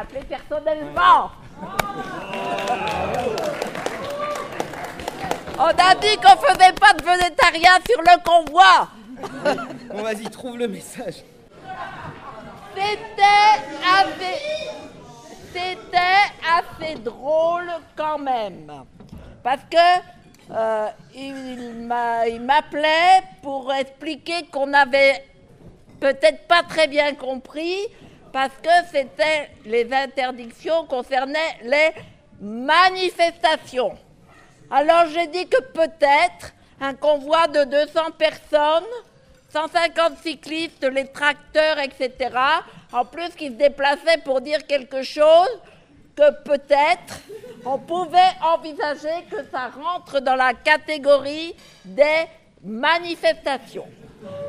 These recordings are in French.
appelé personnellement. On a dit qu'on faisait pas de végétarien sur le convoi. Bon, vas-y, trouve le message. C'était assez, c'était assez drôle quand même. Parce que euh, il m'a- il m'appelait pour expliquer qu'on n'avait peut-être pas très bien compris, parce que c'était les interdictions concernaient les manifestations. Alors j'ai dit que peut-être un convoi de 200 personnes, 150 cyclistes, les tracteurs, etc., en plus qui se déplaçaient pour dire quelque chose, que peut-être on pouvait envisager que ça rentre dans la catégorie des manifestations.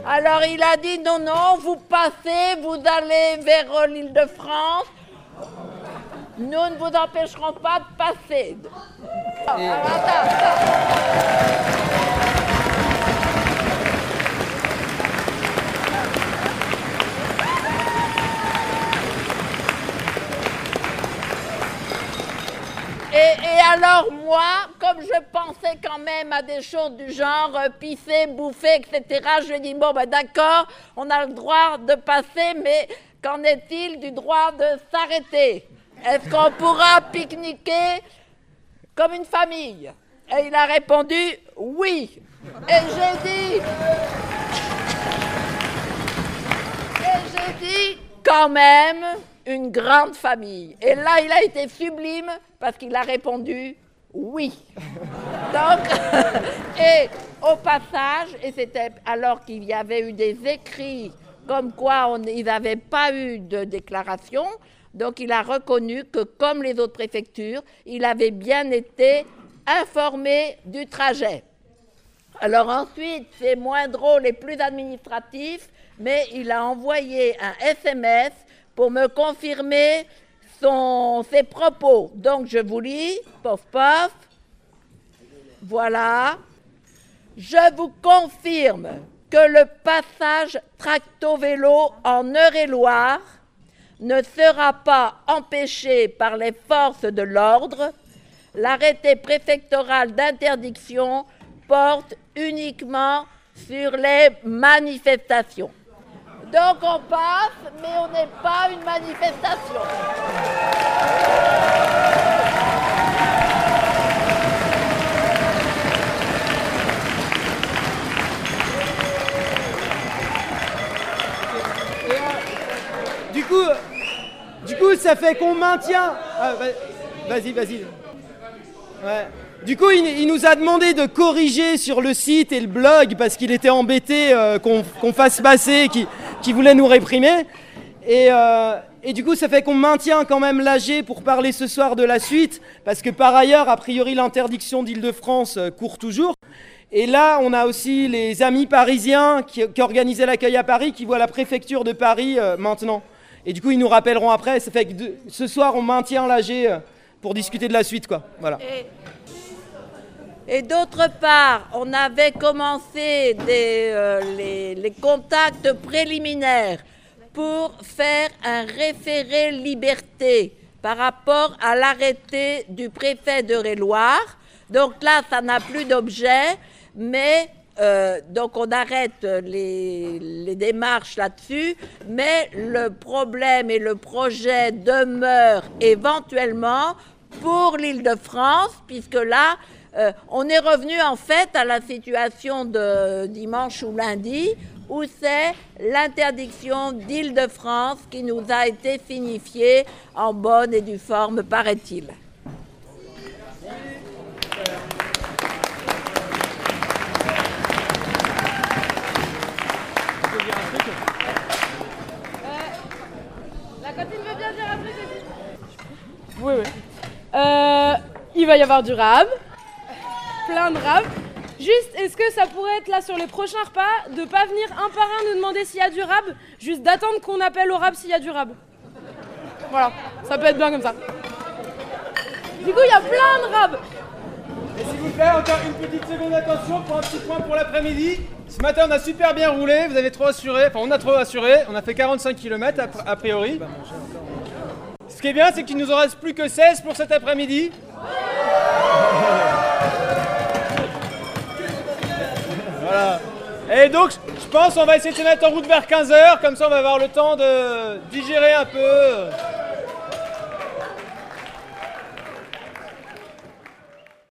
Alors il a dit non, non, vous passez, vous allez vers euh, l'île de France, nous ne vous empêcherons pas de passer. Alors, attends, attends. Et, et alors moi, comme je pensais quand même à des choses du genre euh, pisser, bouffer, etc., je dis bon ben d'accord, on a le droit de passer, mais qu'en est-il du droit de s'arrêter? Est-ce qu'on pourra pique-niquer comme une famille? Et il a répondu oui. Et j'ai dit et j'ai dit quand même une grande famille. Et là, il a été sublime parce qu'il a répondu oui. Donc, et au passage, et c'était alors qu'il y avait eu des écrits comme quoi on- ils n'avaient pas eu de déclaration, donc il a reconnu que comme les autres préfectures, il avait bien été informé du trajet. Alors ensuite, c'est moins drôle et plus administratif, mais il a envoyé un SMS pour me confirmer son, ses propos. Donc je vous lis, pof pof. Voilà. Je vous confirme que le passage tracto-vélo en Eure-et-Loire ne sera pas empêché par les forces de l'ordre. L'arrêté préfectoral d'interdiction porte uniquement sur les manifestations. Donc on passe, mais on n'est pas une manifestation. Du coup, du coup, ça fait qu'on maintient. Ah, va- vas-y, vas-y. Du coup, il, nous a demandé de corriger sur le site et le blog parce qu'il était embêté euh, qu'on fasse passer, qu'il voulait nous réprimer. Et, euh, et du coup, ça fait qu'on maintient quand même l'AG pour parler ce soir de la suite, parce que par ailleurs, a priori, l'interdiction d'Île-de-France euh, court toujours. Et là, on a aussi les amis parisiens qui, qui organisaient l'accueil à Paris, qui voient la préfecture de Paris euh, maintenant. Et du coup, ils nous rappelleront après. Ça fait que ce soir, on maintient l'AG pour discuter de la suite, quoi. Voilà. Et d'autre part, on avait commencé euh, les, contacts préliminaires pour faire un référé liberté par rapport à l'arrêté du préfet de Réloire. Donc là, ça n'a plus d'objet, mais euh, donc on arrête les, les démarches là-dessus, mais le problème et le projet demeurent éventuellement pour l'île de France, puisque là, euh, on est revenu en fait à la situation de dimanche ou lundi, où c'est l'interdiction d'Île-de-France qui nous a été signifiée en bonne et due forme, paraît-il. La cantine veut bien dire un truc aussi Oui, oui. Euh, il va y avoir du rab, plein de. Juste, est-ce que ça pourrait être là sur les prochains repas, de pas venir un par un nous demander s'il y a du rab, juste d'attendre qu'on appelle au rab s'il y a du rab? Voilà, ça peut être bien comme ça. Du coup, il y a plein de rab. Et s'il vous plaît, encore une petite seconde d'attention pour un petit point pour l'après-midi. Ce matin, on a super bien roulé, vous avez trop assuré, enfin on a trop assuré, on a fait 45 km a, a priori. Ce qui est bien, c'est qu'il nous en reste plus que 16 pour cet après-midi. Et donc, je pense qu'on va essayer de se mettre en route vers 15h, comme ça on va avoir le temps de digérer un peu.